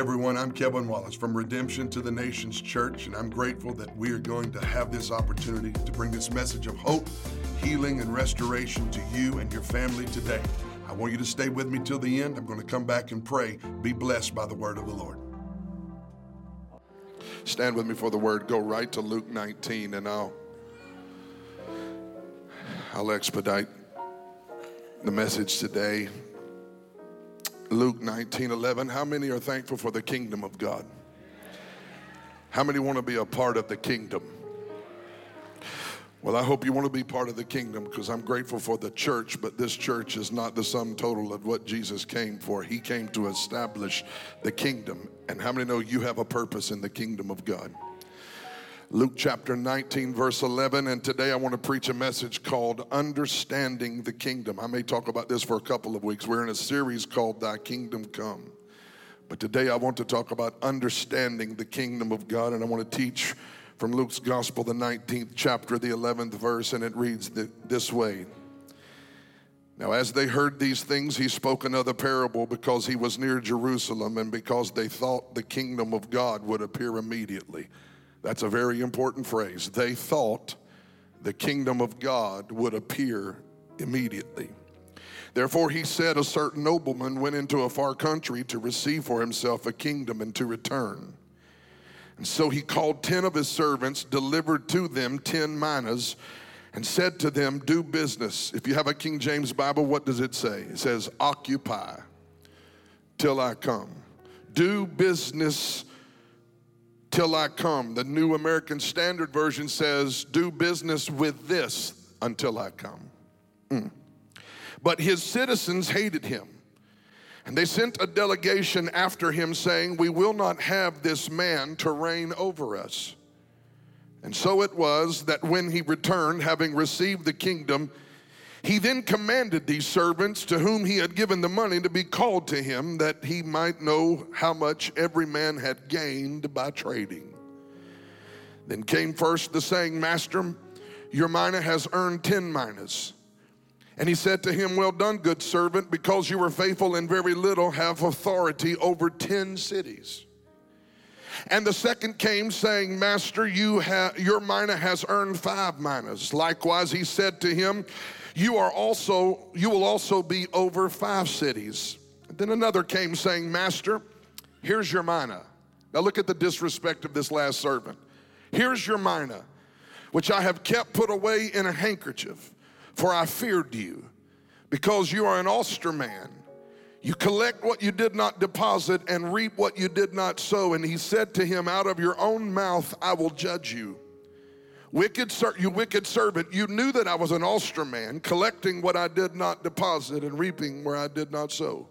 Everyone, I'm Kevin Wallace from Redemption to the Nations Church, and I'm grateful that we are going to have this opportunity to bring this message of hope, healing, and restoration to you and your family today. I want you to stay with me till the end. I'm going to come back and pray. Be blessed by the word of the Lord. Stand with me for the word. Go right to Luke 19, and I'll I'll expedite the message today. Luke 19 11. How many are thankful for the kingdom of God? How many want to be a part of the kingdom? Well, I hope you want to be part of the kingdom because I'm grateful for the church, but this church is not the sum total of what Jesus came for. He came to establish the kingdom. And how many know you have a purpose in the kingdom of God? Luke chapter 19, verse 11. And today I want to preach a message called Understanding the Kingdom. I may talk about this for a couple of weeks. We're in a series called Thy Kingdom Come. But today I want to talk about understanding the kingdom of God. And I want to teach from Luke's Gospel, the 19th chapter, the 11th verse. And it reads this way. Now, as they heard these things, he spoke another parable because he was near Jerusalem and because they thought the kingdom of God would appear immediately. That's a very important phrase. They thought the kingdom of God would appear immediately. Therefore, he said, A certain nobleman went into a far country to receive for himself a kingdom and to return. And so he called ten of his servants, delivered to them ten minas, and said to them, Do business. If you have a King James Bible, what does it say? It says, Occupy till I come. Do business till I come. The New American Standard Version says, Do business with this until I come. Mm. But his citizens hated him. And they sent a delegation after him saying, We will not have this man to reign over us. And so it was that when he returned, having received the kingdom, he then commanded these servants to whom he had given the money to be called to him that he might know how much every man had gained by trading. Then came first the saying, Master, your mina has earned ten minas. And he said to him, Well done, good servant, because you were faithful in very little, have authority over ten cities. And the second came saying, Master, you ha- your mina has earned five minas. Likewise, he said to him, you are also you will also be over five cities. Then another came saying master here's your mina. Now look at the disrespect of this last servant. Here's your mina which i have kept put away in a handkerchief for i feared you. Because you are an austere man you collect what you did not deposit and reap what you did not sow. And he said to him out of your own mouth i will judge you Wicked, you wicked servant, you knew that I was an austere man, collecting what I did not deposit and reaping where I did not sow.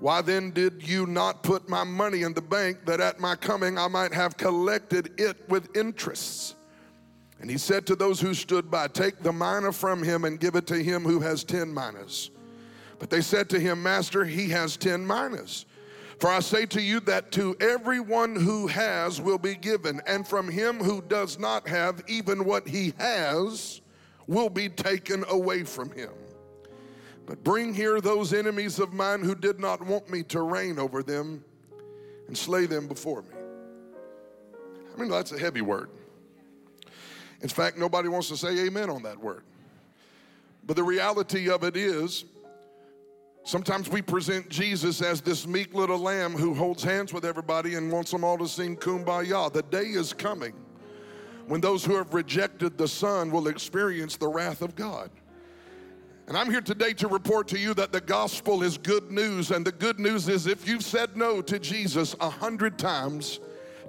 Why then did you not put my money in the bank that at my coming I might have collected it with interests? And he said to those who stood by, Take the mina from him and give it to him who has ten minas. But they said to him, Master, he has ten minas. For I say to you that to everyone who has will be given, and from him who does not have, even what he has will be taken away from him. But bring here those enemies of mine who did not want me to reign over them and slay them before me. I mean, that's a heavy word. In fact, nobody wants to say amen on that word. But the reality of it is, Sometimes we present Jesus as this meek little lamb who holds hands with everybody and wants them all to sing kumbaya. The day is coming when those who have rejected the Son will experience the wrath of God. And I'm here today to report to you that the gospel is good news. And the good news is if you've said no to Jesus a hundred times,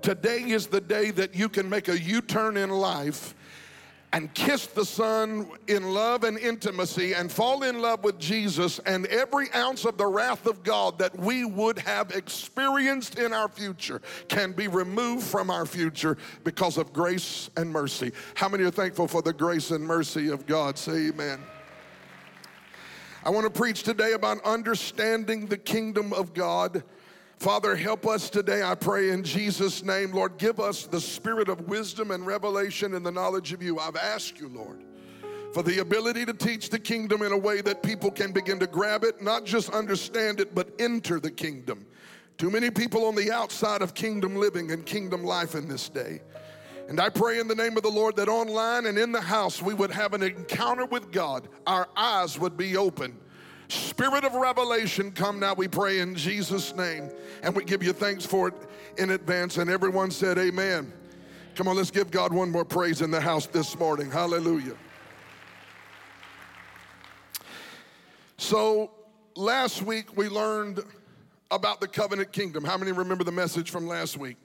today is the day that you can make a U turn in life and kiss the Son in love and intimacy and fall in love with Jesus, and every ounce of the wrath of God that we would have experienced in our future can be removed from our future because of grace and mercy. How many are thankful for the grace and mercy of God? Say amen. I want to preach today about understanding the kingdom of God Father, help us today, I pray in Jesus' name. Lord, give us the spirit of wisdom and revelation and the knowledge of you. I've asked you, Lord, for the ability to teach the kingdom in a way that people can begin to grab it, not just understand it, but enter the kingdom. Too many people on the outside of kingdom living and kingdom life in this day. And I pray in the name of the Lord that online and in the house we would have an encounter with God. Our eyes would be open. Spirit of revelation, come now, we pray in Jesus' name. And we give you thanks for it in advance. And everyone said, Amen. Come on, let's give God one more praise in the house this morning. Hallelujah. So, last week we learned about the covenant kingdom. How many remember the message from last week?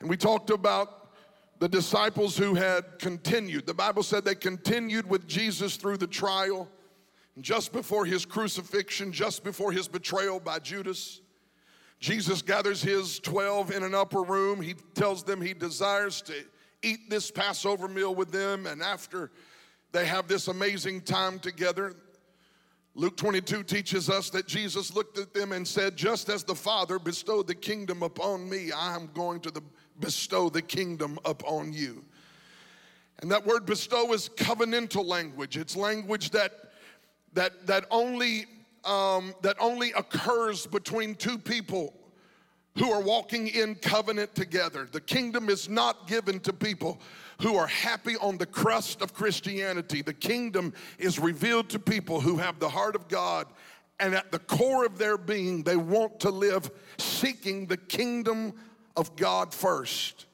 And we talked about the disciples who had continued. The Bible said they continued with Jesus through the trial, just before his crucifixion, just before his betrayal by Judas. Jesus gathers his 12 in an upper room. He tells them he desires to eat this Passover meal with them, and after they have this amazing time together, Luke 22 teaches us that Jesus looked at them and said, Just as the Father bestowed the kingdom upon me, I am going to the, bestow the kingdom upon you. And that word bestow is covenantal language. It's language that, that, that, only, um, that only occurs between two people who are walking in covenant together. The kingdom is not given to people who are happy on the crust of Christianity. The kingdom is revealed to people who have the heart of God, and at the core of their being, they want to live seeking the kingdom of God first.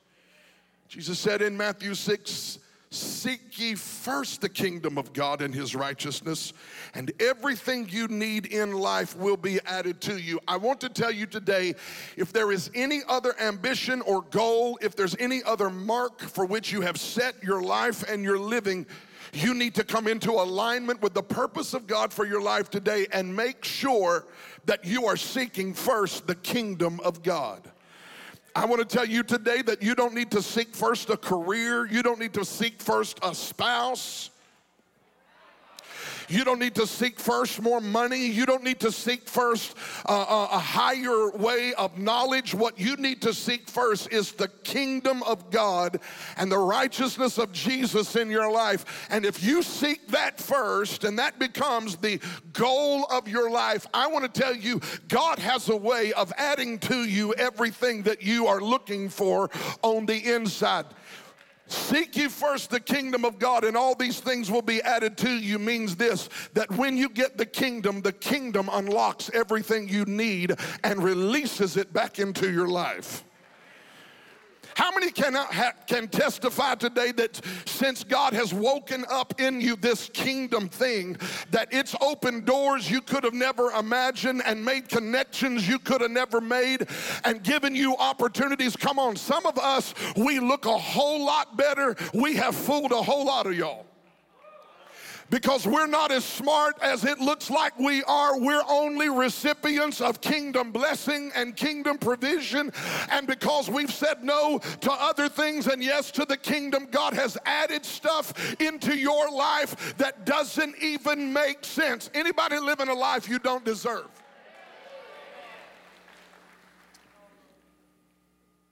Jesus said in Matthew 6 Seek ye first the kingdom of God and his righteousness, and everything you need in life will be added to you. I want to tell you today if there is any other ambition or goal, if there's any other mark for which you have set your life and your living, you need to come into alignment with the purpose of God for your life today and make sure that you are seeking first the kingdom of God. I want to tell you today that you don't need to seek first a career, you don't need to seek first a spouse. You don't need to seek first more money. You don't need to seek first uh, a higher way of knowledge. What you need to seek first is the kingdom of God and the righteousness of Jesus in your life. And if you seek that first and that becomes the goal of your life, I want to tell you, God has a way of adding to you everything that you are looking for on the inside. Seek ye first the kingdom of God, and all these things will be added to you. Means this that when you get the kingdom, the kingdom unlocks everything you need and releases it back into your life. How many can, uh, can testify today that since God has woken up in you this kingdom thing, that it's opened doors you could have never imagined and made connections you could have never made and given you opportunities? Come on, some of us, we look a whole lot better. We have fooled a whole lot of y'all because we're not as smart as it looks like we are. We're only recipients of kingdom blessing and kingdom provision. And because we've said no to other things and yes to the kingdom, God has added stuff into your life that doesn't even make sense. Anybody living a life you don't deserve?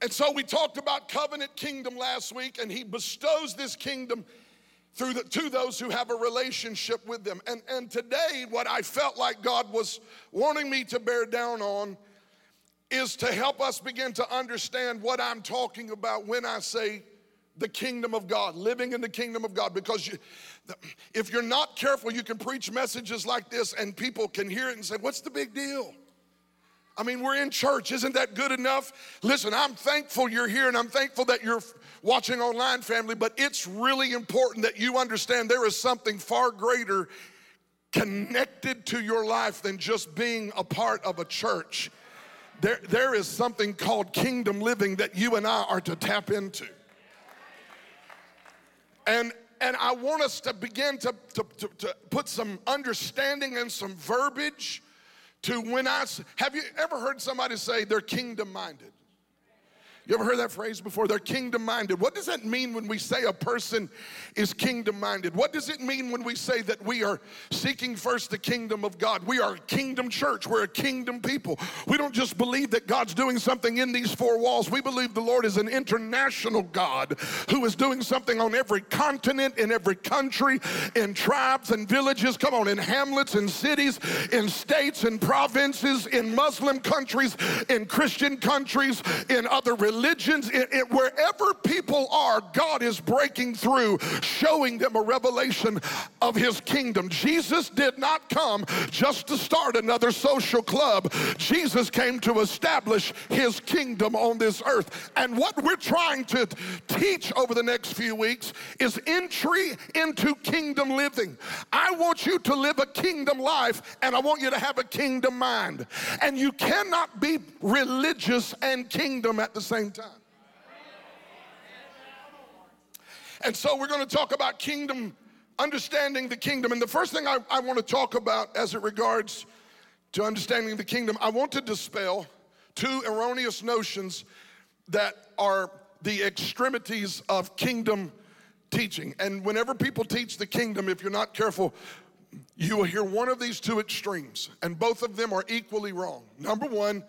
And so we talked about covenant kingdom last week, and he bestows this kingdom through the, to those who have a relationship with them. And, and today, what I felt like God was wanting me to bear down on is to help us begin to understand what I'm talking about when I say the kingdom of God, living in the kingdom of God. Because you, if you're not careful, you can preach messages like this and people can hear it and say, What's the big deal? I mean, we're in church. Isn't that good enough? Listen, I'm thankful you're here and I'm thankful that you're watching online, family, but it's really important that you understand there is something far greater connected to your life than just being a part of a church. There, there is something called kingdom living that you and I are to tap into. And, and I want us to begin to, to, to, to put some understanding and some verbiage to when I have you ever heard somebody say they're kingdom minded? You ever heard that phrase before? They're kingdom minded. What does that mean when we say a person is kingdom minded? What does it mean when we say that we are seeking first the kingdom of God? We are a kingdom church. We're a kingdom people. We don't just believe that God's doing something in these four walls. We believe the Lord is an international God who is doing something on every continent, in every country, in tribes and villages. Come on, in hamlets and cities, in states and provinces, in Muslim countries, in Christian countries, in other religions religions, it, it, wherever people are, God is breaking through, showing them a revelation of his kingdom. Jesus did not come just to start another social club. Jesus came to establish his kingdom on this earth. And what we're trying to teach over the next few weeks is entry into kingdom living. I want you to live a kingdom life and I want you to have a kingdom mind. And you cannot be religious and kingdom at the same same time. And so we're going to talk about kingdom, understanding the kingdom. And the first thing I, I want to talk about as it regards to understanding the kingdom, I want to dispel two erroneous notions that are the extremities of kingdom teaching. And whenever people teach the kingdom, if you're not careful, you will hear one of these two extremes, and both of them are equally wrong. Number one,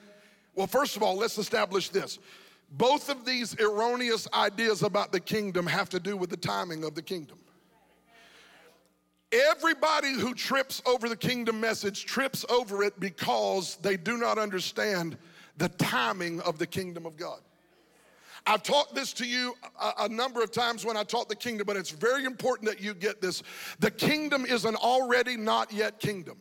well, first of all, let's establish this both of these erroneous ideas about the kingdom have to do with the timing of the kingdom. Everybody who trips over the kingdom message trips over it because they do not understand the timing of the kingdom of God. I've taught this to you a, a, number of times when I taught the kingdom, but it's very important that you get this. The kingdom is an already not yet kingdom.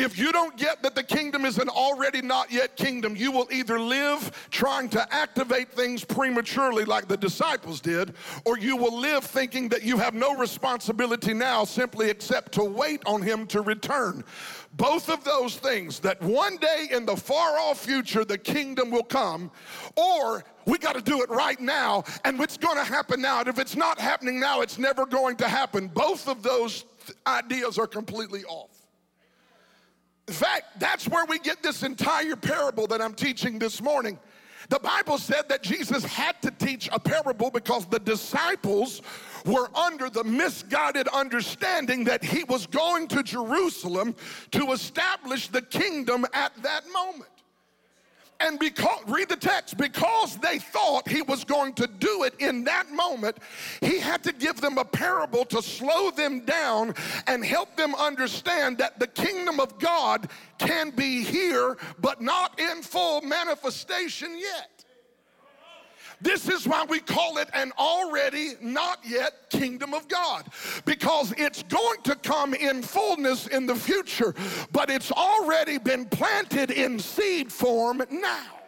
If you don't get that the kingdom is an already not yet kingdom, you will either live trying to activate things prematurely like the disciples did, or you will live thinking that you have no responsibility now simply except to wait on him to return. Both of those things, that one day in the far off future the kingdom will come, or we got to do it right now, and it's going to happen now. And if it's not happening now, it's never going to happen. Both of those th- ideas are completely off. In fact, that's where we get this entire parable that I'm teaching this morning. The Bible said that Jesus had to teach a parable because the disciples were under the misguided understanding that he was going to Jerusalem to establish the kingdom at that moment. And because, read the text, because they thought he was going to do it in that moment, he had to give them a parable to slow them down and help them understand that the kingdom of God can be here, but not in full manifestation yet. This is why we call it an already not yet kingdom of God because it's going to come in fullness in the future, but it's already been planted in seed form now.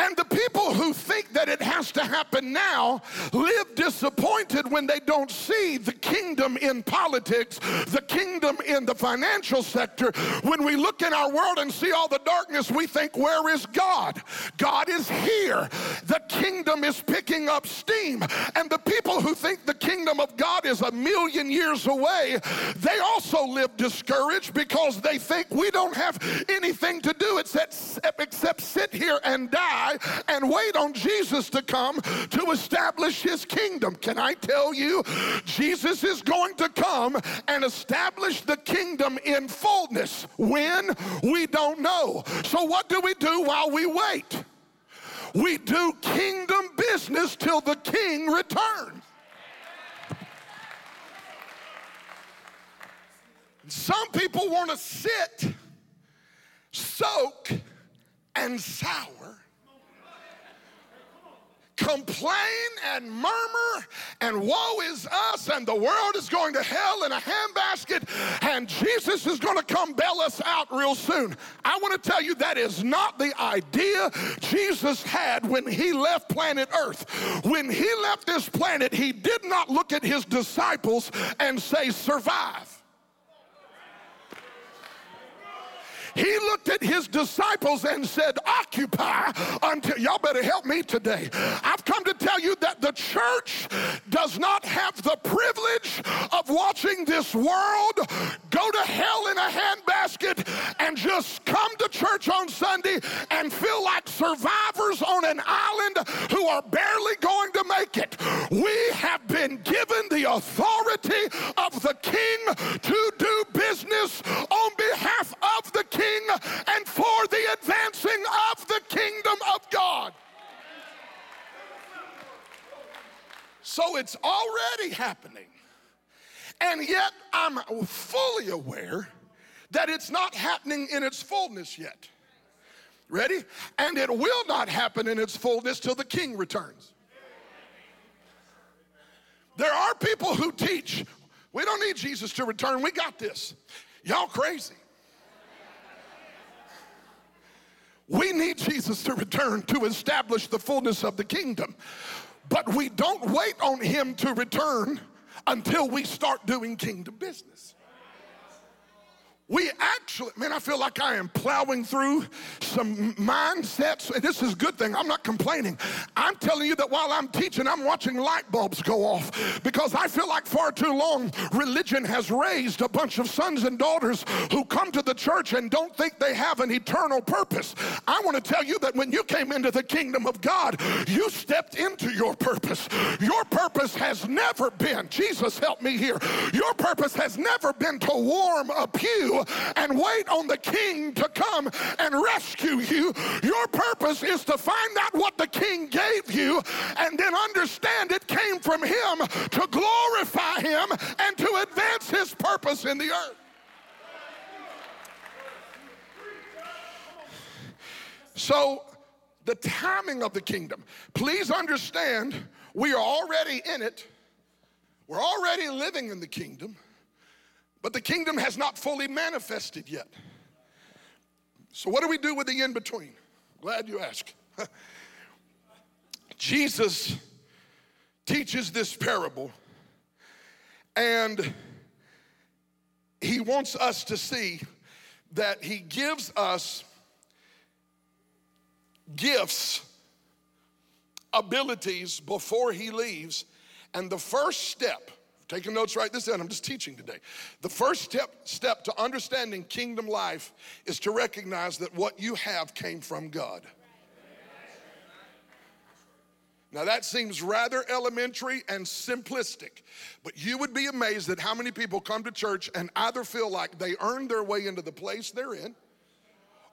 And the people who think that it has to happen now live disappointed when they don't see the kingdom in politics, the kingdom in the financial sector. When we look in our world and see all the darkness, we think, Where is God? God is here. The kingdom is picking up steam. And the people who think the kingdom of God is a million years away, they also live discouraged because they think we don't have anything to do except, except sit here and die and wait on Jesus to come to establish his kingdom. Can I tell you, Jesus is going to come and establish the kingdom in fullness. When? We don't know. So, what do we do while we wait? We do kingdom business till the king returns. Some people want to sit, soak, and sour complain and murmur and woe is us and the world is going to hell in a handbasket and Jesus is going to come bail us out real soon. I want to tell you that is not the idea Jesus had when he left planet Earth. When he left this planet, he did not look at his disciples and say, survive. He looked at his disciples and said, Occupy until y'all better help me today. I've come to tell you that the church does not have the privilege of watching this world go to hell in a handbasket and just come to church on Sunday and feel like survivors on an island who are barely going to make it. We have been given the authority of the king to do business on behalf of the king and for the advancing of the kingdom of God. So it's already happening. And yet I'm fully aware that it's not happening in its fullness yet. Ready? And it will not happen in its fullness till the king returns. There are people who teach, we don't need Jesus to return, we got this. Y'all crazy. We need Jesus to return to establish the fullness of the kingdom. But we don't wait on him to return until we start doing kingdom business. We actually, man, I feel like I am plowing through some mindsets. And this is a good thing. I'm not complaining. I'm telling you that while I'm teaching, I'm watching light bulbs go off because I feel like far too long religion has raised a bunch of sons and daughters who come to the church and don't think they have an eternal purpose. I want to tell you that when you came into the kingdom of God, you stepped into your purpose. Your purpose has never been, Jesus help me here, your purpose has never been to warm a pew and wait on the king to come and rescue you. Your purpose is to find out what the king gave you and then understand it came from him to glorify him and to advance his purpose in the earth. So, the timing of the kingdom. Please understand, we are already in it. We're already living in the kingdom. But the kingdom has not fully manifested yet. So, what do we do with the in between? Glad you ask. Jesus teaches this parable, and he wants us to see that he gives us gifts, abilities before he leaves. And the first step Taking notes, right this end. I'm just teaching today. The first step, step to understanding kingdom life is to recognize that what you have came from God. Now, that seems rather elementary and simplistic, but you would be amazed at how many people come to church and either feel like they earned their way into the place they're in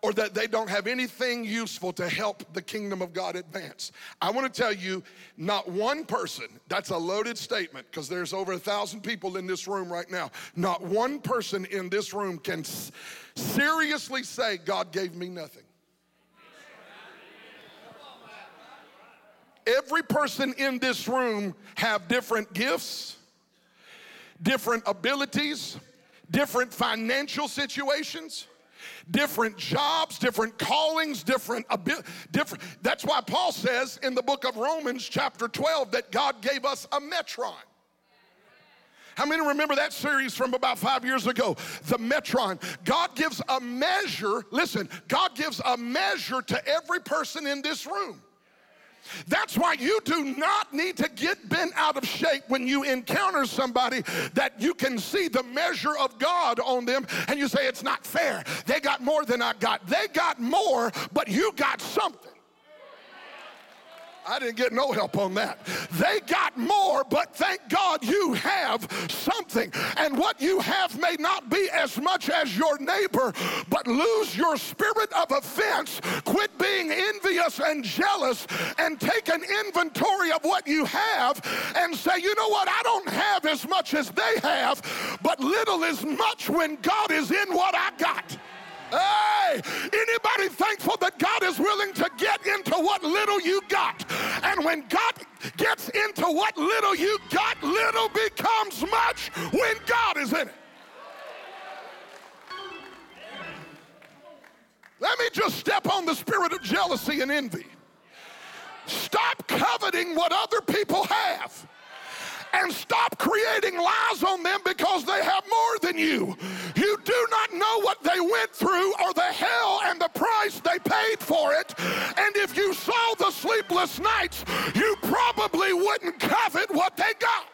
or that they don't have anything useful to help the kingdom of God advance. I want to tell you, not one person, that's a loaded statement because there's over a thousand people in this room right now. Not one person in this room can seriously say, God gave me nothing. Every person in this room have different gifts, different abilities, different financial situations different jobs, different callings, different different. That's why Paul says in the book of Romans, chapter 12, that God gave us a metron. How many remember that series from about five years ago? The Metron. God gives a measure, listen, God gives a measure to every person in this room. That's why you do not need to get bent out of shape when you encounter somebody that you can see the measure of God on them and you say, It's not fair. They got more than I got. They got more, but you got something. I didn't get no help on that. They got more, but thank God you have something. And what you have may not be as much as your neighbor, but lose your spirit of offense. Quit being envious and jealous and take an inventory of what you have and say, you know what, I don't have as much as they have, but little is much when God is in what I got. Hey, anybody thankful that God is willing to what little you got? And when God gets into what little you got, little becomes much when God is in it. Let me just step on the spirit of jealousy and envy. Stop coveting what other people have and stop creating lies on them because they have more than you. You do not know what they went through or the hell and the price they paid for it. And if you saw the sleepless nights, you probably wouldn't covet what they got.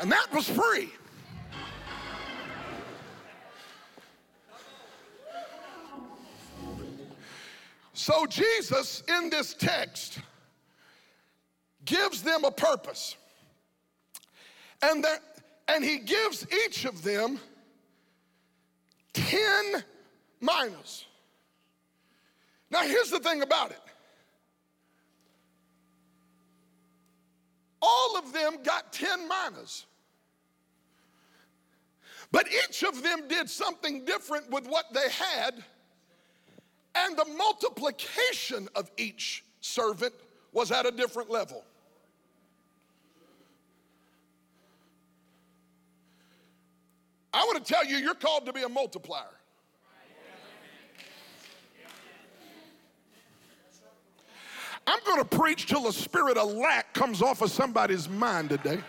And that was free. So Jesus in this text gives them a purpose. And, that, and he gives each of them 10 minas. Now, here's the thing about it all of them got 10 minas. But each of them did something different with what they had, and the multiplication of each servant was at a different level. I want to tell you, you're called to be a multiplier. I'm going to preach till the spirit of lack comes off of somebody's mind today.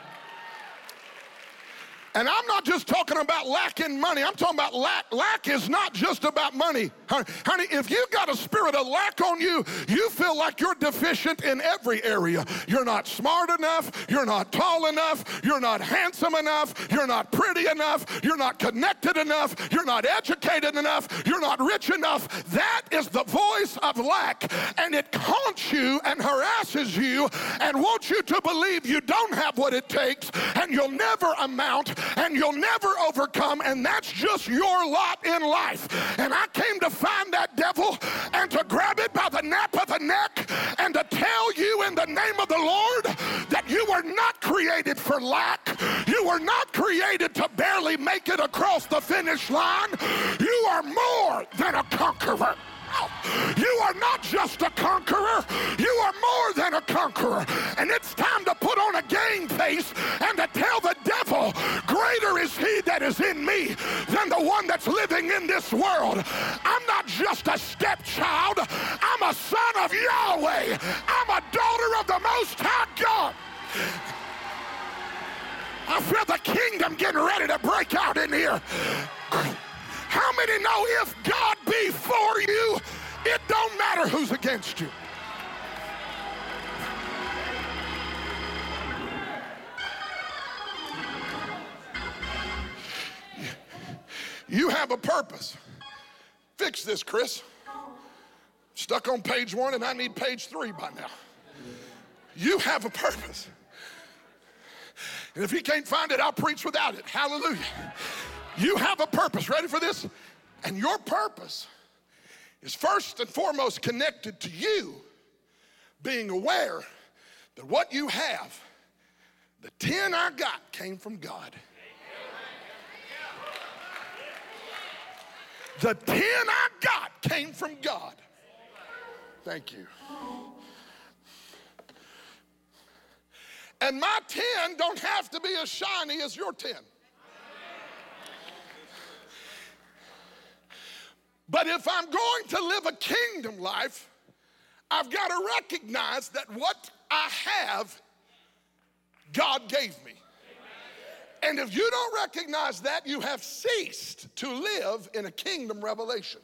And I'm not just talking about lacking money. I'm talking about lack. Lack is not just about money. Honey, if you've got a spirit of lack on you, you feel like you're deficient in every area. You're not smart enough. You're not tall enough. You're not handsome enough. You're not pretty enough. You're not connected enough. You're not educated enough. You're not rich enough. That is the voice of lack. And it haunts you and harasses you and wants you to believe you don't have what it takes and you'll never amount and you'll never overcome, and that's just your lot in life. And I came to find that devil and to grab it by the nape of the neck and to tell you in the name of the Lord that you were not created for lack. You were not created to barely make it across the finish line. You are more than a conqueror. You are not just a conqueror, you are more than a conqueror. And it's time to put on a game face and to tell the devil, greater is he that is in me than the one that's living in this world. I'm not just a stepchild, I'm a son of Yahweh. I'm a daughter of the Most High God. I feel the kingdom getting ready to break out in here. How many know if God be for you, it don't matter who's against you? You have a purpose. Fix this, Chris. Stuck on page one, and I need page three by now. You have a purpose. And if he can't find it, I'll preach without it. Hallelujah. You have a purpose. Ready for this? And your purpose is first and foremost connected to you being aware that what you have, the 10 I got, came from God. The 10 I got came from God. Thank you. And my 10 don't have to be as shiny as your 10. But if I'm going to live a kingdom life, I've got to recognize that what I have, God gave me. And if you don't recognize that, you have ceased to live in a kingdom revelation.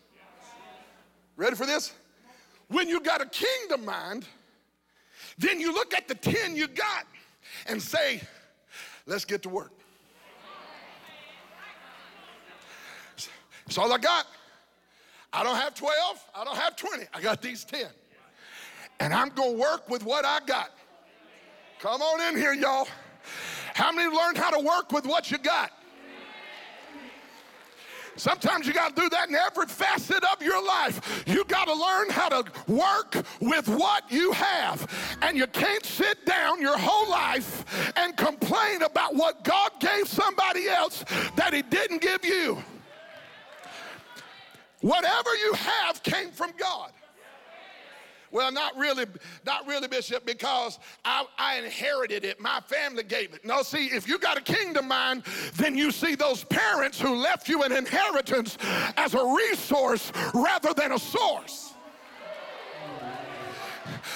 Ready for this? When you got a kingdom mind, then you look at the 10 you got and say, let's get to work. That's all I got. I don't have 12, I don't have 20, I got these 10. And I'm gonna work with what I got. Come on in here, y'all. How many learned how to work with what you got? Sometimes you got to do that in every facet of your life. You got to learn how to work with what you have. And you can't sit down your whole life and complain about what God gave somebody else that He didn't give you. Whatever you have came from God. Well, not really, not really, Bishop, because I, I, inherited it. My family gave it. No, see, if you got a kingdom mind, then you see those parents who left you an inheritance as a resource rather than a source.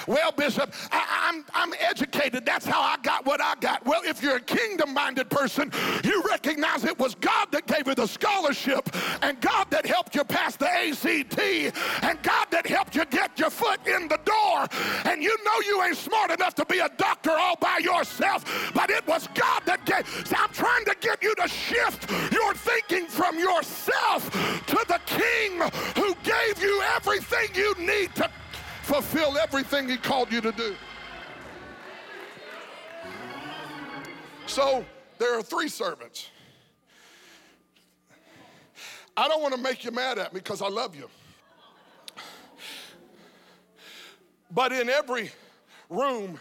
Well, Bishop, I, am I'm, I'm educated. That's how I got what I got. Well, if you're a kingdom minded person, you recognize it was God that gave you the scholarship and God that helped you pass the ACT and God that helped you get your foot in the door. And you know you ain't smart enough to be a doctor all by yourself, but it was God that gave. See, I'm trying to get you to shift your thinking from yourself to the King who gave you everything you need to fulfill everything He called you to do. So there are three servants. I don't want to make you mad at me because I love you. But in every room,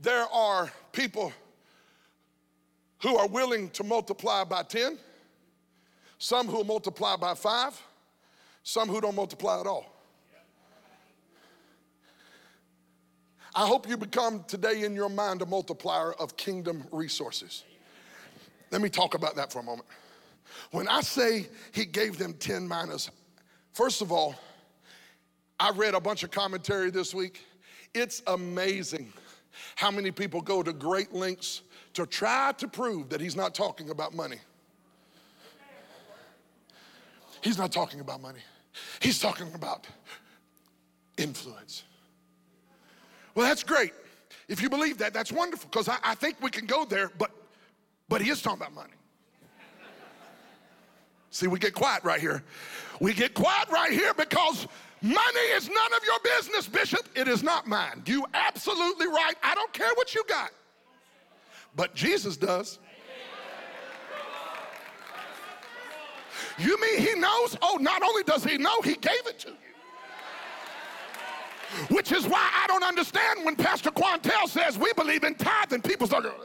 there are people who are willing to multiply by 10, some who multiply by 5, some who don't multiply at all. I hope you become today in your mind a multiplier of kingdom resources. Let me talk about that for a moment. When I say he gave them 10 minas, first of all, I read a bunch of commentary this week. It's amazing how many people go to great lengths to try to prove that he's not talking about money. He's not talking about money. He's talking about influence. Well, that's great. If you believe that, that's wonderful because I, I, think we can go there, but, but he is talking about money. See, we get quiet right here. We get quiet right here because money is none of your business, Bishop. It is not mine. You absolutely right. I don't care what you got. But Jesus does. You mean he knows? Oh, not only does he know, he gave it to. Which is why I don't understand when Pastor Quantel says we believe in tithe and people start going,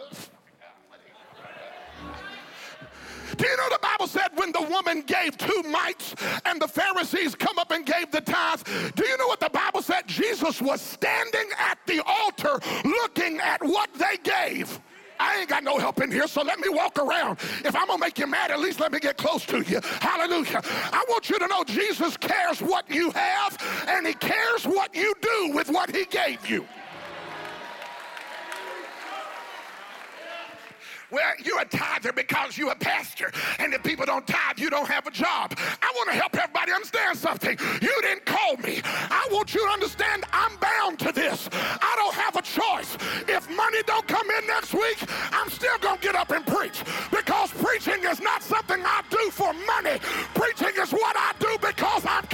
do you know the Bible said when the woman gave two mites and the Pharisees come up and gave the tithe? Do you know what the Bible said? Jesus was standing at the altar looking at what they gave. I ain't got no help in here, so let me walk around. If I'm gonna make you mad, at least let me get close to you. Hallelujah. I want you to know Jesus cares what you have, and He cares what you do with what He gave you. Well, you're a tither because you're a pastor. And if people don't tithe, you don't have a job. I want to help everybody understand something. You didn't call me. I want you to understand I'm bound to this. I don't have a choice. If money don't come in next week, I'm still going to get up and preach. Because preaching is not something I do for money. Preaching is what I do because I'm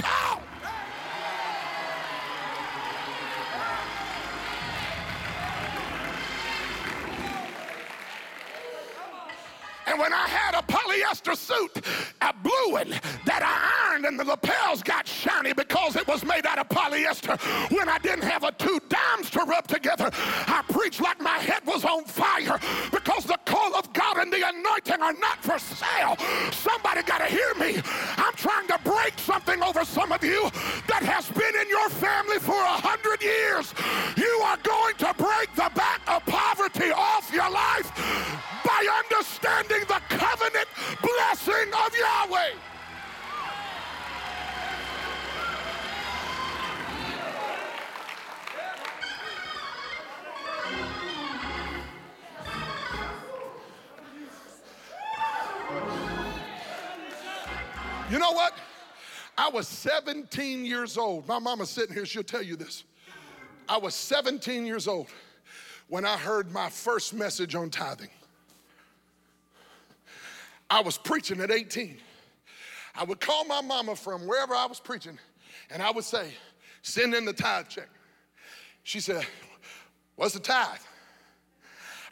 And when I had a polyester suit, a blue one that I ironed and the lapels got shiny because it was made out of polyester, when I didn't have a two dimes to rub together, I preached like my head was on fire because the call of God and the anointing are not for sale. Somebody got to hear me. I'm trying to break something over some of you that has years old. My mama's sitting here, she'll tell you this. I was 17 years old when I heard my first message on tithing. I was preaching at 18. I would call my mama from wherever I was preaching, and I would say, Send in the tithe check. She said, What's the tithe?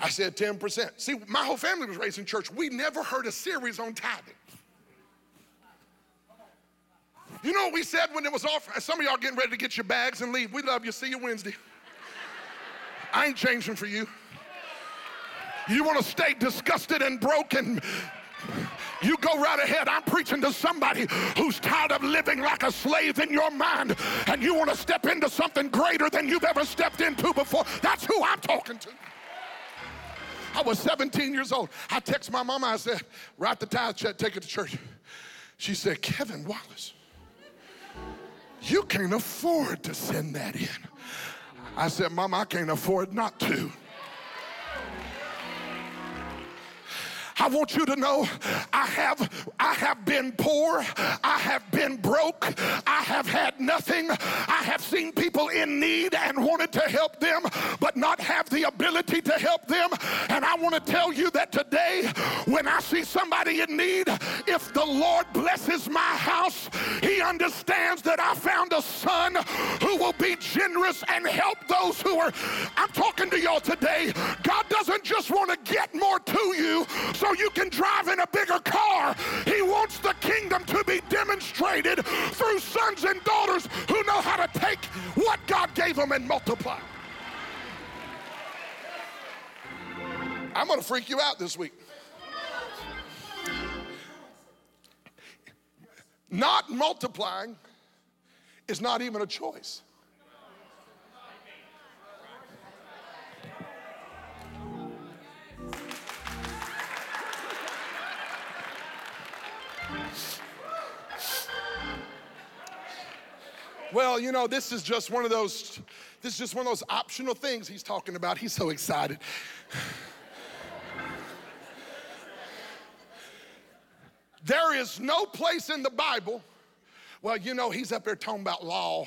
I said 10%. See, my whole family was raised in church. We never heard a series on tithing. You know what we said when it was off? Some of y'all getting ready to get your bags and leave. We love you. See you Wednesday. I ain't changing for you. You want to stay disgusted and broken you go right ahead. I'm preaching to somebody who's tired of living like a slave in your mind and you want to step into something greater than you've ever stepped into before. That's who I'm talking to. I was 17 years old. I text my mama, I said, write the tithe check, take it to church. She said, Kevin Wallace, you can't afford to send that in. I said, Mom, I can't afford not to. I want you to know I have I have been poor, I have been broke, I have had nothing. I have seen people in need and wanted to help them, but not have the ability to help them. And I want to tell you that today, when I see somebody in need, if the Lord blesses my house, He understands that I found a son who will be generous and help those who are. I'm talking to y'all today. God doesn't just want to get more to you so you can drive in a bigger car. He wants the kingdom to be demonstrated through sons and daughters who know how to take what God gave them and multiply. I'm going to freak you out this week. Not multiplying is not even a choice. Well, you know, this is just one of those, this is just one of those optional things he's talking about. He's so excited. There is no place in the Bible, well, you know, he's up there talking about law.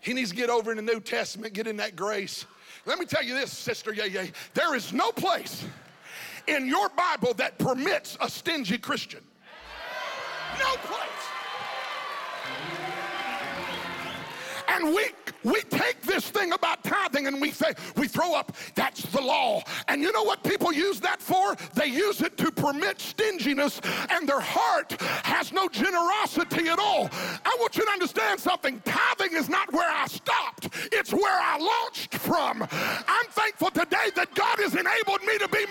He needs to get over in the New Testament, get in that grace. Let me tell you this, Sister Yay Yay. There is no place in your Bible that permits a stingy Christian. No place. And we we take this thing about tithing and we say we throw up that's the law. And you know what people use that for? They use it to permit stinginess and their heart has no generosity at all. I want you to understand something. Tithing is not where I stopped. It's where I launched from. I'm thankful today that God has enabled me to be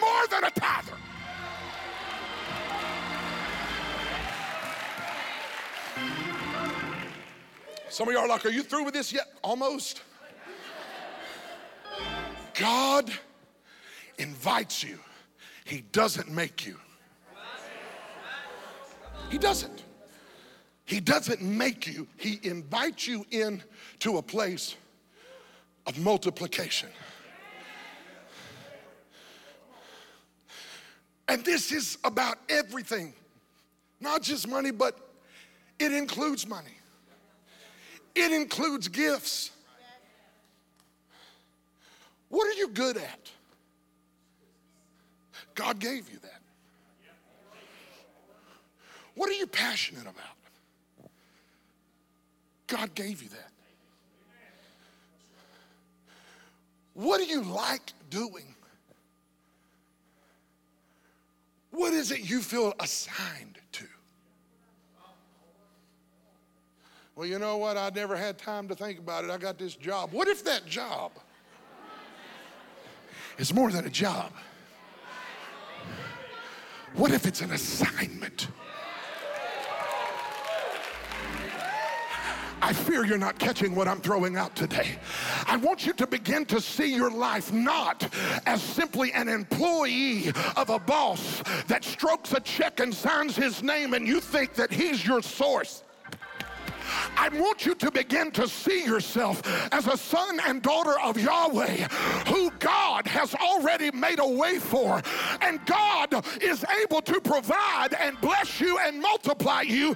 Some of y'all are like, Are you through with this yet? Almost. God invites you, He doesn't make you. He doesn't. He doesn't make you, He invites you in to a place of multiplication. And this is about everything, not just money, but it includes money. It includes gifts. What are you good at? God gave you that. What are you passionate about? God gave you that. What do you like doing? What is it you feel assigned to? Well, you know what? I never had time to think about it. I got this job. What if that job is more than a job? What if it's an assignment? I fear you're not catching what I'm throwing out today. I want you to begin to see your life not as simply an employee of a boss that strokes a check and signs his name and you think that he's your source. I want you to begin to see yourself as a son and daughter of Yahweh who God has already made a way for. And God is able to provide and bless you and multiply you,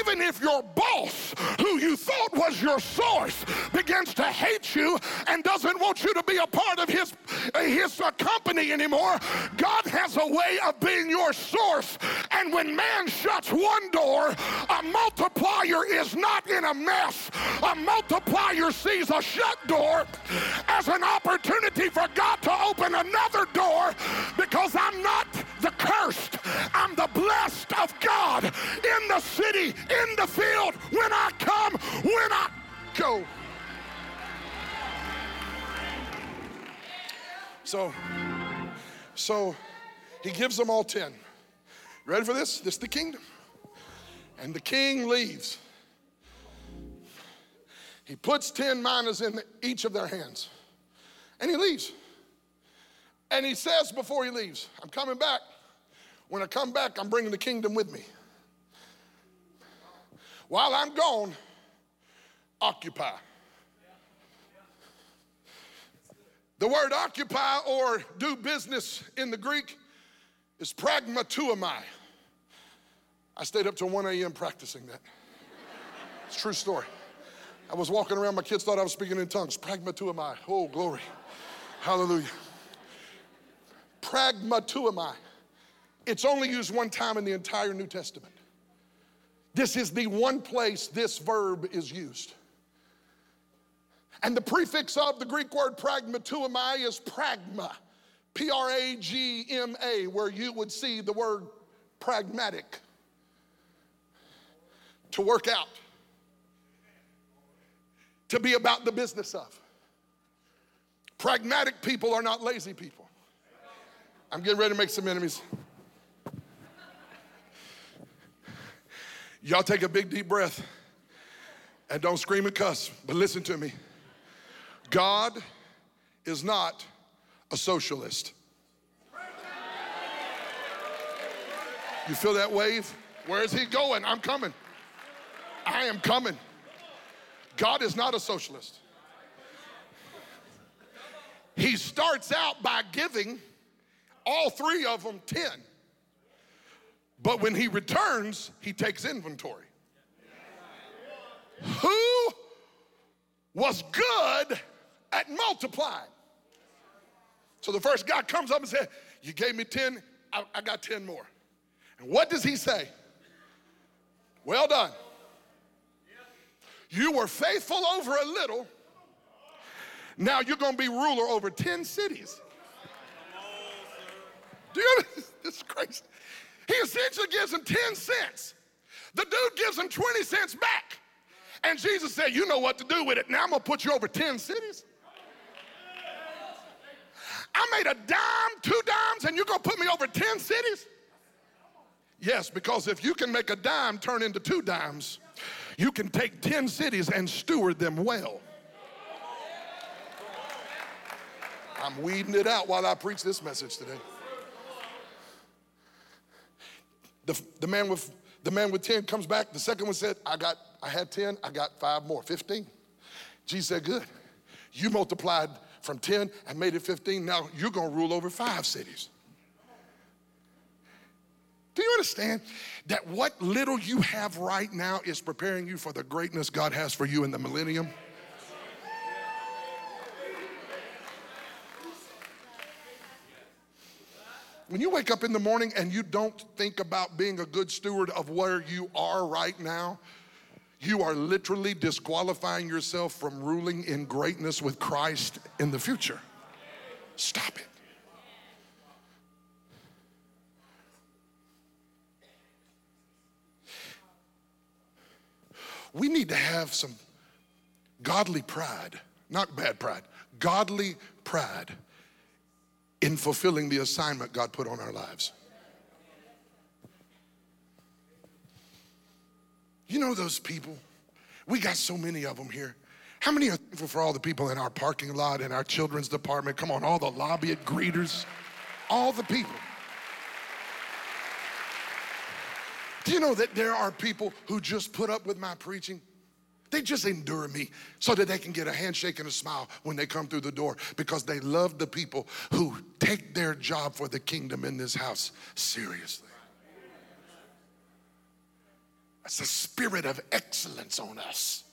even if your boss, who you thought was your source, begins to hate you and doesn't want you to be a part of his, his uh, company anymore. God has a way of being your source. And when man shuts one door, a multiplier is not in a mess. A multiplier sees a shut door as an opportunity for God to open another door because I'm not the cursed. I'm the blessed of God in the city, in the field, when I come, when I go. So, so he gives them all 10. Ready for this? This is the kingdom. And the king leaves. He puts 10 minas in each of their hands and he leaves. And he says before he leaves, I'm coming back. When I come back, I'm bringing the kingdom with me. While I'm gone, occupy. The word occupy or do business in the Greek is pragmateuomai. I stayed up till 1 a.m. practicing that. It's true story. I was walking around, my kids thought I was speaking in tongues. Pragmateuomai. Oh, glory. Hallelujah. Pragmateuomai. It's only used one time in the entire New Testament. This is the one place this verb is used. And the prefix of the Greek word pragmateuomai is pragma, P R A G M A, where you would see the word pragmatic, to work out, to be about the business of. Pragmatic people are not lazy people. I'm getting ready to make some enemies. Y'all take a big deep breath and don't scream and cuss, but listen to me. God is not a socialist. You feel that wave? Where is he going? I'm coming. I am coming. God is not a socialist. He starts out by giving all three of them 10. But when he returns, he takes inventory. Who was good at multiplying? So the first guy comes up and says, You gave me 10, I, I got 10 more. And what does he say? Well done. You were faithful over a little. Now you're going to be ruler over 10 cities. Do you know this is crazy? He essentially gives him 10 cents. The dude gives him 20 cents back. And Jesus said, You know what to do with it. Now I'm going to put you over 10 cities. I made a dime, two dimes, and you're going to put me over 10 cities? Yes, because if you can make a dime turn into two dimes, you can take 10 cities and steward them well. I'm weeding it out while I preach this message today. The, the, man with, the man with 10 comes back. The second one said, I, got, I had 10, I got five more, 15. Jesus said, Good. You multiplied from 10 and made it 15. Now you're going to rule over five cities. Do you understand that what little you have right now is preparing you for the greatness God has for you in the millennium? When you wake up in the morning and you don't think about being a good steward of where you are right now, you are literally disqualifying yourself from ruling in greatness with Christ in the future. Stop it. We need to have some godly pride, not bad pride, godly pride in fulfilling the assignment God put on our lives. You know those people? We got so many of them here. How many are thankful for all the people in our parking lot, in our children's department? Come on, all the lobby greeters, all the people. Do you know that there are people who just put up with my preaching? They just endure me so that they can get a handshake and a smile when they come through the door because they love the people who take their job for the kingdom in this house seriously. That's a spirit of excellence on us.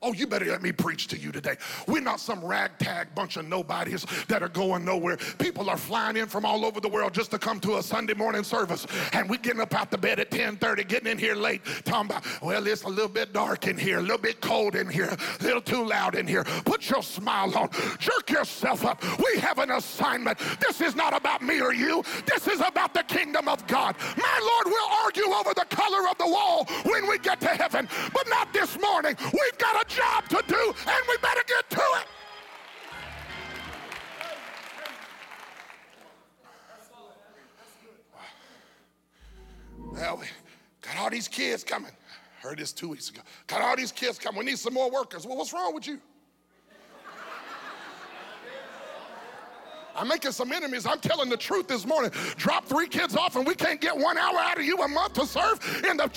Oh, you better let me preach to you today. We're not some ragtag bunch of nobodies that are going nowhere. People are flying in from all over the world just to come to a Sunday morning service. And we're getting up out the bed at 10:30, getting in here late, talking about, well, it's a little bit dark in here, a little bit cold in here, a little too loud in here. Put your smile on. Jerk yourself up. We have an assignment. This is not about me or you. This is about the kingdom of God. My Lord will argue over the color of the wall when we get to heaven, but not this morning. We've got a job to do, and we better get to it. Well, we got all these kids coming. Heard this two weeks ago. Got all these kids coming. We need some more workers. Well, what's wrong with you? I'm making some enemies. I'm telling the truth this morning. Drop three kids off and we can't get one hour out of you a month to serve in the.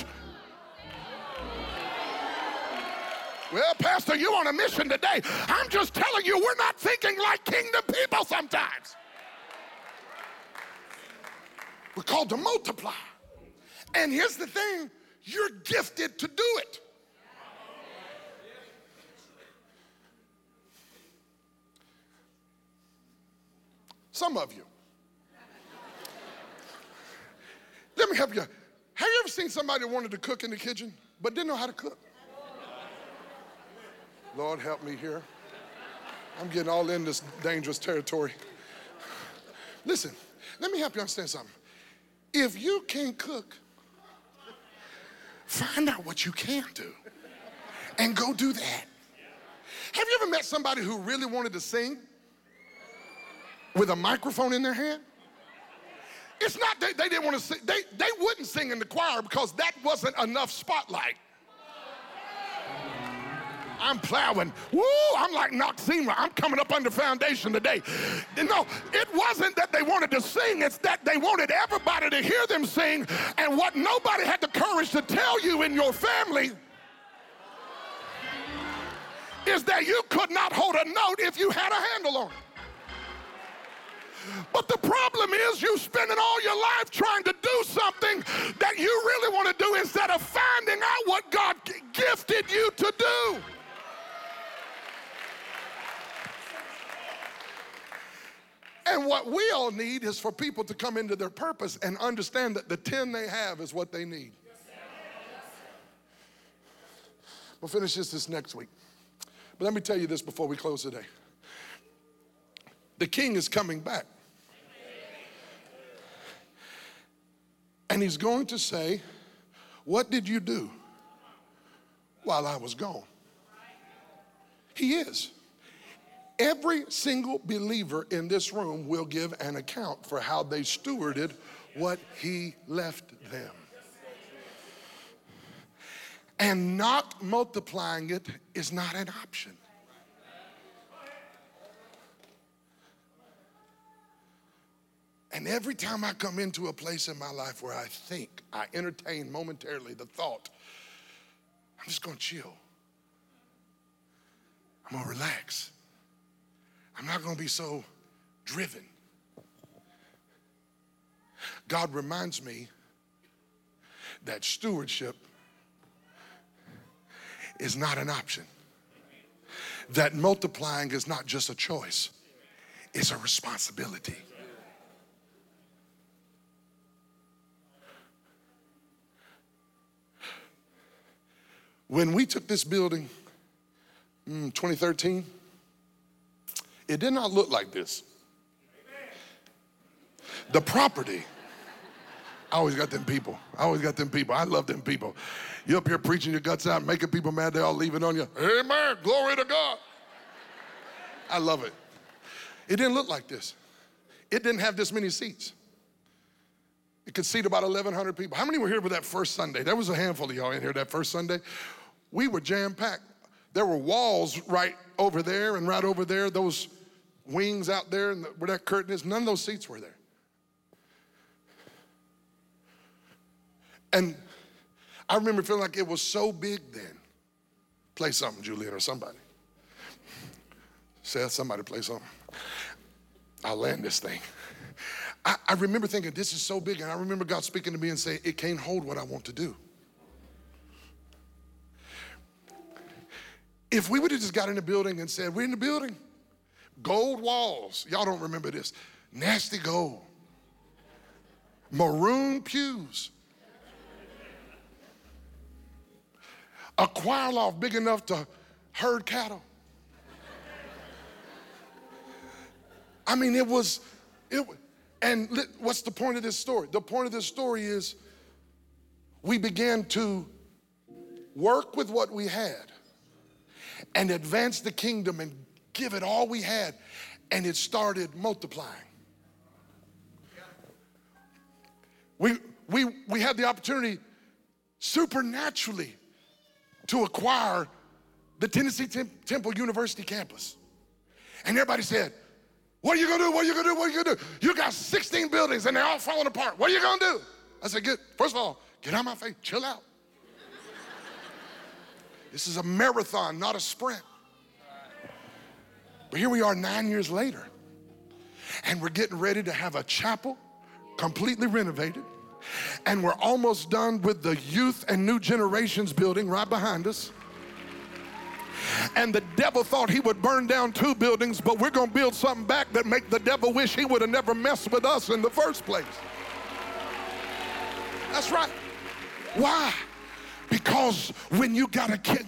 Well, Pastor, you're on a mission today. I'm just telling you, we're not thinking like kingdom people sometimes. We're called to multiply. And here's the thing you're gifted to do it. Some of you. Let me help you. Have you ever seen somebody wanted to cook in the kitchen but didn't know how to cook? Lord, help me here. I'm getting all in this dangerous territory. Listen, let me help you understand something. If you can't cook, find out what you can do and go do that. Have you ever met somebody who really wanted to sing with a microphone in their hand? It's not that they didn't want to sing, they, they wouldn't sing in the choir because that wasn't enough spotlight. I'm plowing. Woo, I'm like Noxzema. I'm coming up under foundation today. No, it wasn't that they wanted to sing, it's that they wanted everybody to hear them sing. And what nobody had the courage to tell you in your family is that you could not hold a note if you had a handle on it. But the problem is you spending all your life trying to do something that you really want to do instead of finding out what God gifted you to do. And what we all need is for people to come into their purpose and understand that the 10 they have is what they need. We'll finish this this next week. But let me tell you this before we close today. The king is coming back. And he's going to say, What did you do while I was gone? He is. Every single believer in this room will give an account for how they stewarded what he left them. And not multiplying it is not an option. And every time I come into a place in my life where I think, I entertain momentarily the thought, I'm just gonna chill. I'm gonna relax. I'm not going to be so driven. God reminds me that stewardship is not an option, that multiplying is not just a choice, it's a responsibility. When we took this building, mm, 2013, it did not look like this. The property. I always got them people. I always got them people. I love them people. You up here preaching your guts out, making people mad, they all leave it on you. Amen. Glory to God. I love it. It didn't look like this. It didn't have this many seats. It could seat about 1,100 people. How many were here for that first Sunday? There was a handful of y'all in here that first Sunday. We were jam packed. There were walls right over there and right over there. Those wings out there and the, where that curtain is, none of those seats were there. And I remember feeling like it was so big then. Play something, Julian, or somebody. Seth, somebody play something. I'll land this thing. I, I, remember thinking, this is so big, and I remember God speaking to me and saying, it can't hold what I want to do. If we would have just got in the building and said, we're in the building, Gold walls. Y'all don't remember this. Nasty gold. Maroon pews. A choir loft big enough to herd cattle. I mean, it was, it, and what's the point of this story? The point of this story is we began to work with what we had and advance the kingdom and give it all we had, and it started multiplying. We, we, we had the opportunity supernaturally to acquire the Tennessee Temple University campus. And everybody said, What are you gonna do? What are you gonna do? What are you gonna do? You got 16 buildings and they're all falling apart. What are you gonna do? I said, Good. First of all, get out of my face, chill out. This is a marathon, not a sprint. But here we are nine years later, and we're getting ready to have a chapel completely renovated. And we're almost done with the youth and new generations building right behind us. And the devil thought he would burn down two buildings, but we're going to build something back that make the devil wish he would have never messed with us in the first place. That's right. Why? Because when you got a kid,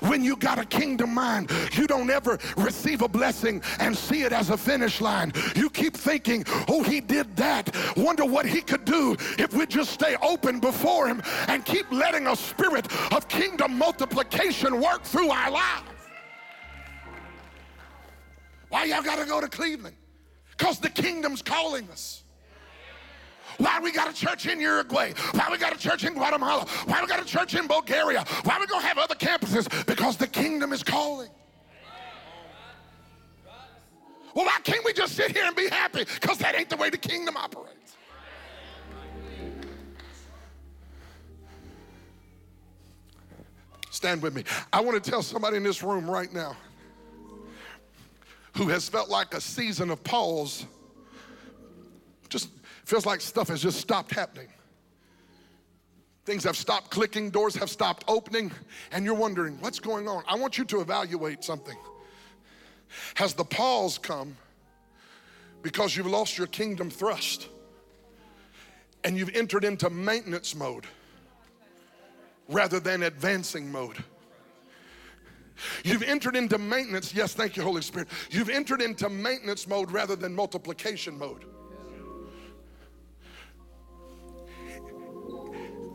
when you got a kingdom mind, you don't ever receive a blessing and see it as a finish line. You keep thinking, oh, he did that. Wonder what he could do if we just stay open before him and keep letting a spirit of kingdom multiplication work through our lives. Why y'all got to go to Cleveland? Because the kingdom's calling us. Why we got a church in Uruguay? Why we got a church in Guatemala? Why we got a church in Bulgaria? Why we gonna have other campuses? Because the kingdom is calling. Well, why can't we just sit here and be happy? Because that ain't the way the kingdom operates. Stand with me. I want to tell somebody in this room right now who has felt like a season of pause. Feels like stuff has just stopped happening. Things have stopped clicking, doors have stopped opening, and you're wondering, what's going on? I want you to evaluate something. Has the pause come because you've lost your kingdom thrust and you've entered into maintenance mode rather than advancing mode? You've entered into maintenance. Yes, thank you, Holy Spirit. You've entered into maintenance mode rather than multiplication mode.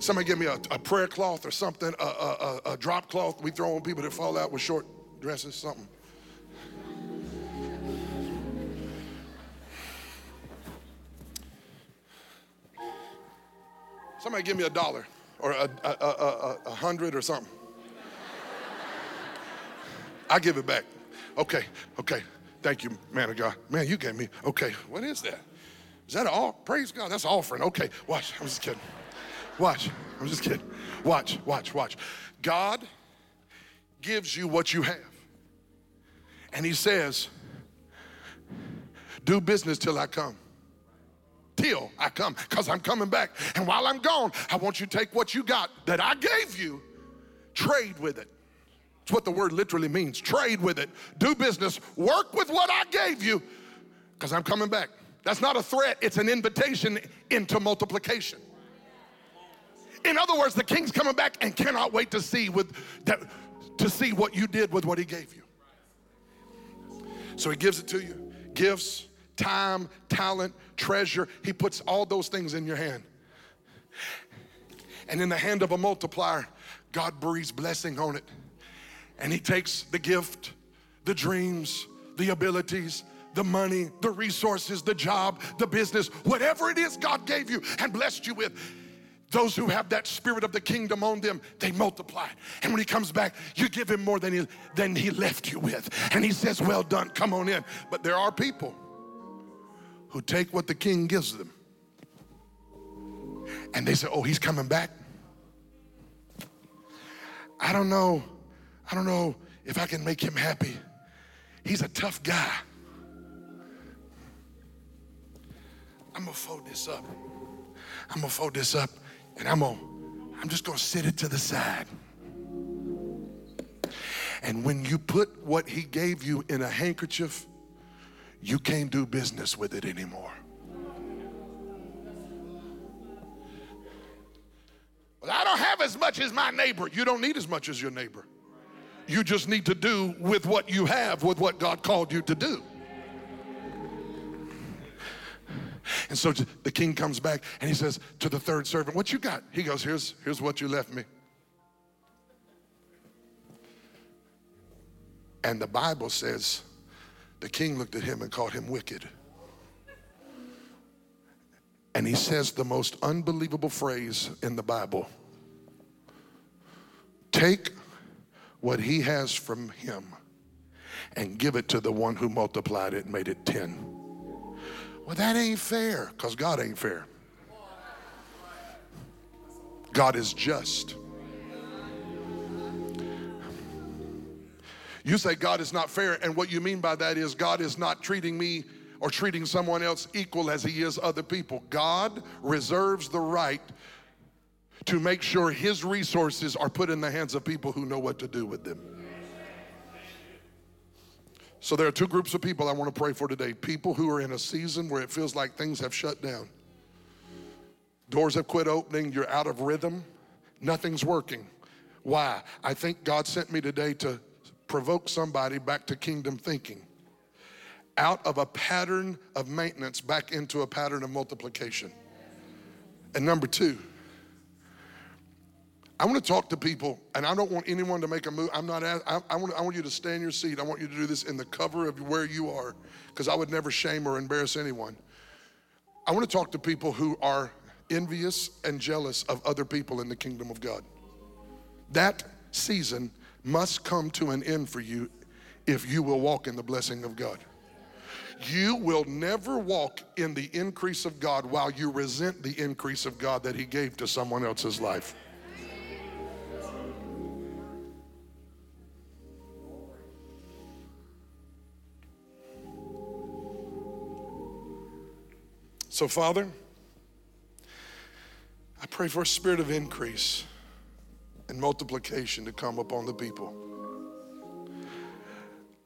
Somebody give me a, a prayer cloth or something, a, a, a, drop cloth we throw on people that fall out with short dresses, something. Somebody give me a dollar or a, a, a, hundred or something. I give it back. Okay, okay. Thank you, man of God. Man, you gave me. Okay, what is that? Is that all? Praise God. That's an offering. Okay, watch. I'm just kidding. Watch. I'm just kidding. Watch, watch, watch. God gives you what you have. And He says, do business till I come. Till I come, because I'm coming back. And while I'm gone, I want you to take what you got that I gave you, trade with it. It's what the word literally means. Trade with it. Do business. Work with what I gave you, because I'm coming back. That's not a threat, it's an invitation into multiplication. In other words, the king's coming back and cannot wait to see with that, to see what you did with what he gave you. So he gives it to you. Gifts, time, talent, treasure. He puts all those things in your hand. And in the hand of a multiplier, God breathes blessing on it. And he takes the gift, the dreams, the abilities, the money, the resources, the job, the business, whatever it is God gave you and blessed you with those who have that spirit of the kingdom on them, they multiply. And when he comes back, you give him more than he, than he left you with. And he says, Well done, come on in. But there are people who take what the king gives them and they say, Oh, he's coming back. I don't know. I don't know if I can make him happy. He's a tough guy. I'm gonna fold this up. I'm gonna fold this up and I'm gonna, I'm just gonna sit it to the side. And when you put what he gave you in a handkerchief, you can't do business with it anymore. Well, I don't have as much as my neighbor. You don't need as much as your neighbor. You just need to do with what you have, with what God called you to do. And so the king comes back and he says to the third servant, What you got? He goes, Here's, here's what you left me. And the Bible says the king looked at him and called him wicked. And he says the most unbelievable phrase in the Bible Take what he has from him and give it to the one who multiplied it and made it 10. Well, that ain't fair because God ain't fair. God is just. You say God is not fair, and what you mean by that is God is not treating me or treating someone else equal as he is other people. God reserves the right to make sure his resources are put in the hands of people who know what to do with them. So there are two groups of people I want to pray for today. People who are in a season where it feels like things have shut down. Doors have quit opening, you're out of rhythm, nothing's working. Why? I think God sent me today to provoke somebody back to kingdom thinking. Out of a pattern of maintenance back into a pattern of multiplication. And number two, I want to talk to people, and I don't want anyone to make a move. I'm not. I, I, want. I want you to stay in your seat. I want you to do this in the cover of where you are, because I would never shame or embarrass anyone. I want to talk to people who are envious and jealous of other people in the kingdom of God. That season must come to an end for you if you will walk in the blessing of God. You will never walk in the increase of God while you resent the increase of God that He gave to someone else's life. So, Father, I pray for a spirit of increase and multiplication to come upon the people.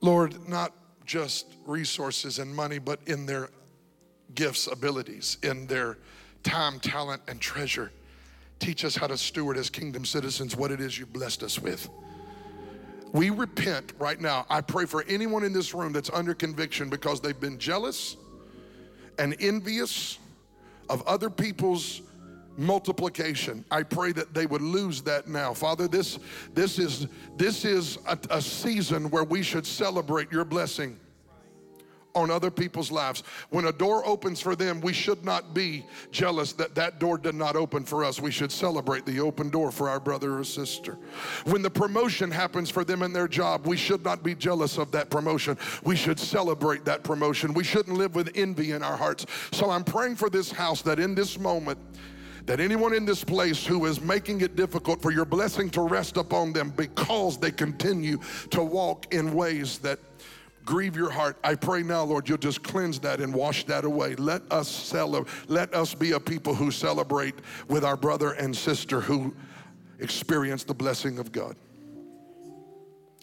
Lord, not just resources and money, but in their gifts, abilities, in their time, talent, and treasure. Teach us how to steward as kingdom citizens what it is you blessed us with. We repent right now. I pray for anyone in this room that's under conviction because they've been jealous and envious of other people's multiplication. I pray that they would lose that now. Father, this, this is, this is a, a season where we should celebrate your blessing on other people's lives. When a door opens for them, we should not be jealous that that door did not open for us. We should celebrate the open door for our brother or sister. When the promotion happens for them in their job, we should not be jealous of that promotion. We should celebrate that promotion. We shouldn't live with envy in our hearts. So I'm praying for this house that in this moment, that anyone in this place who is making it difficult for your blessing to rest upon them because they continue to walk in ways that grieve your heart. I pray now, Lord, you'll just cleanse that and wash that away. Let us celebrate. Let us be a people who celebrate with our brother and sister who experience the blessing of God.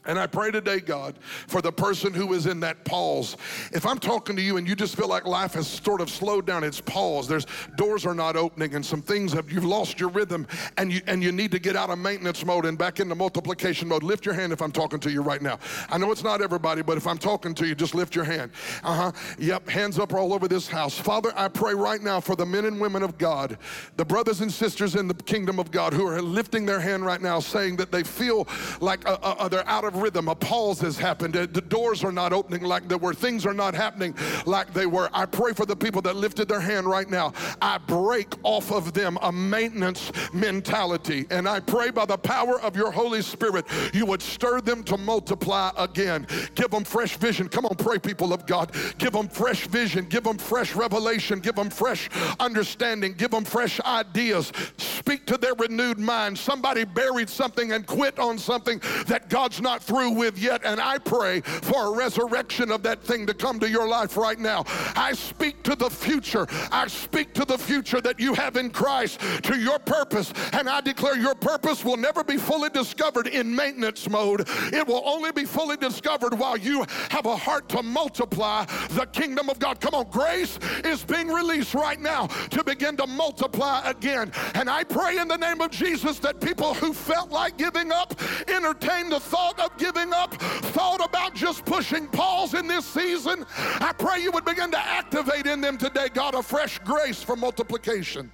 And I pray today, God, for the person who is in that pause. If I'm talking to you and you just feel like life has sort of slowed down, it's pause. There's doors are not opening and some things have you've lost your rhythm and you and you need to get out of maintenance mode and back into multiplication mode. Lift your hand if I'm talking to you right now. I know it's not everybody, but if I'm talking to you, just lift your hand. Uh-huh. Yep, hands up all over this house. Father, I pray right now for the men and women of God, the brothers and sisters in the kingdom of God who are lifting their hand right now saying that they feel like uh, uh, they're out of rhythm. A pause has happened. The doors are not opening like they were. Things are not happening like they were. I pray for the people that lifted their hand right now. I break off of them a maintenance mentality. And I pray by the power of your Holy Spirit, you would stir them to multiply again. Give them fresh vision. Come on, pray, people of God. Give them fresh vision. Give them fresh revelation. Give them fresh understanding. Give them fresh ideas. Speak to their renewed mind. Somebody buried something and quit on something that God's not through with yet. And I pray for a resurrection of that thing to come to your life right now. I speak to the future. I speak to the future that you have in Christ, to your purpose. And I declare your purpose will never be fully discovered in maintenance mode. It will only be fully discovered while you have a heart to multiply the kingdom of God. Come on, grace is being released right now to begin to multiply again. And I pray in the name of Jesus that people who felt like giving up entertain the thought giving up, thought about just pushing pause in this season, I pray you would begin to activate in them today, God, a fresh grace for multiplication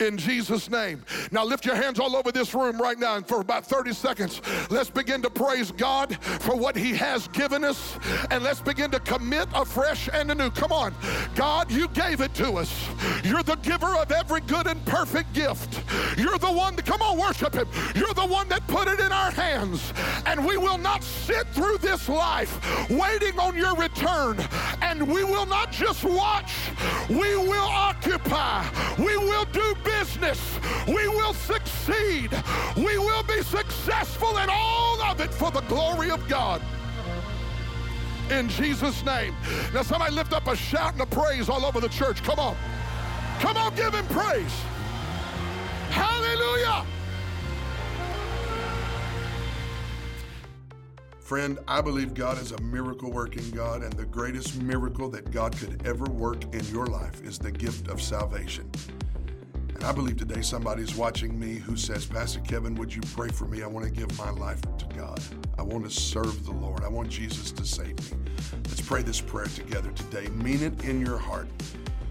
in Jesus' name. Now lift your hands all over this room right now, and for about 30 seconds, let's begin to praise God for what He has given us, and let's begin to commit afresh and anew. Come on, God, you gave it to us. You're the giver of every good and perfect gift. You're the one that, come on, worship Him. You're the one that put it in our hands, and we will not sit through this life waiting on your return, and we will not just watch, we will occupy, we We will succeed. We will be successful in all of it for the glory of God. in Jesus' name. Now, somebody lift up a shout and a praise all over the church. Come on. Come on, give him praise. Hallelujah. Friend, I believe God is a miracle working God, and the greatest miracle that God could ever work in your life is the gift of salvation. And I believe today somebody's watching me who says, Pastor Kevin, would you pray for me? I want to give my life to God. I want to serve the Lord. I want Jesus to save me. Let's pray this prayer together today. Mean it in your heart.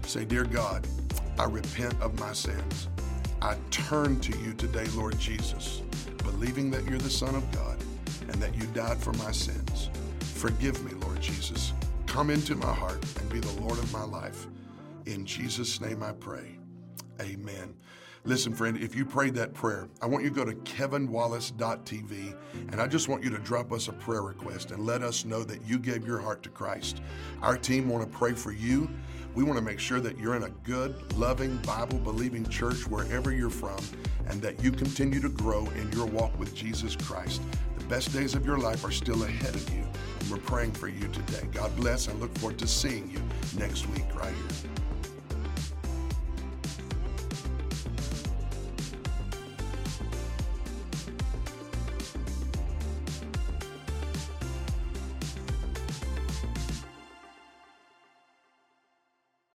Say, Dear God, I repent of my sins. I turn to you today, Lord Jesus, believing that you're the Son of God and that you died for my sins. Forgive me, Lord Jesus. Come into my heart and be the Lord of my life. In Jesus' name I pray. Amen. Listen, friend, if you prayed that prayer, I want you to go to kevinwallace.tv and I just want you to drop us a prayer request and let us know that you gave your heart to Christ. Our team want to pray for you. We want to make sure that you're in a good, loving, Bible believing church wherever you're from and that you continue to grow in your walk with Jesus Christ The best days of your life are still ahead of you. And we're praying for you today. God bless. and look forward to seeing you next week right here.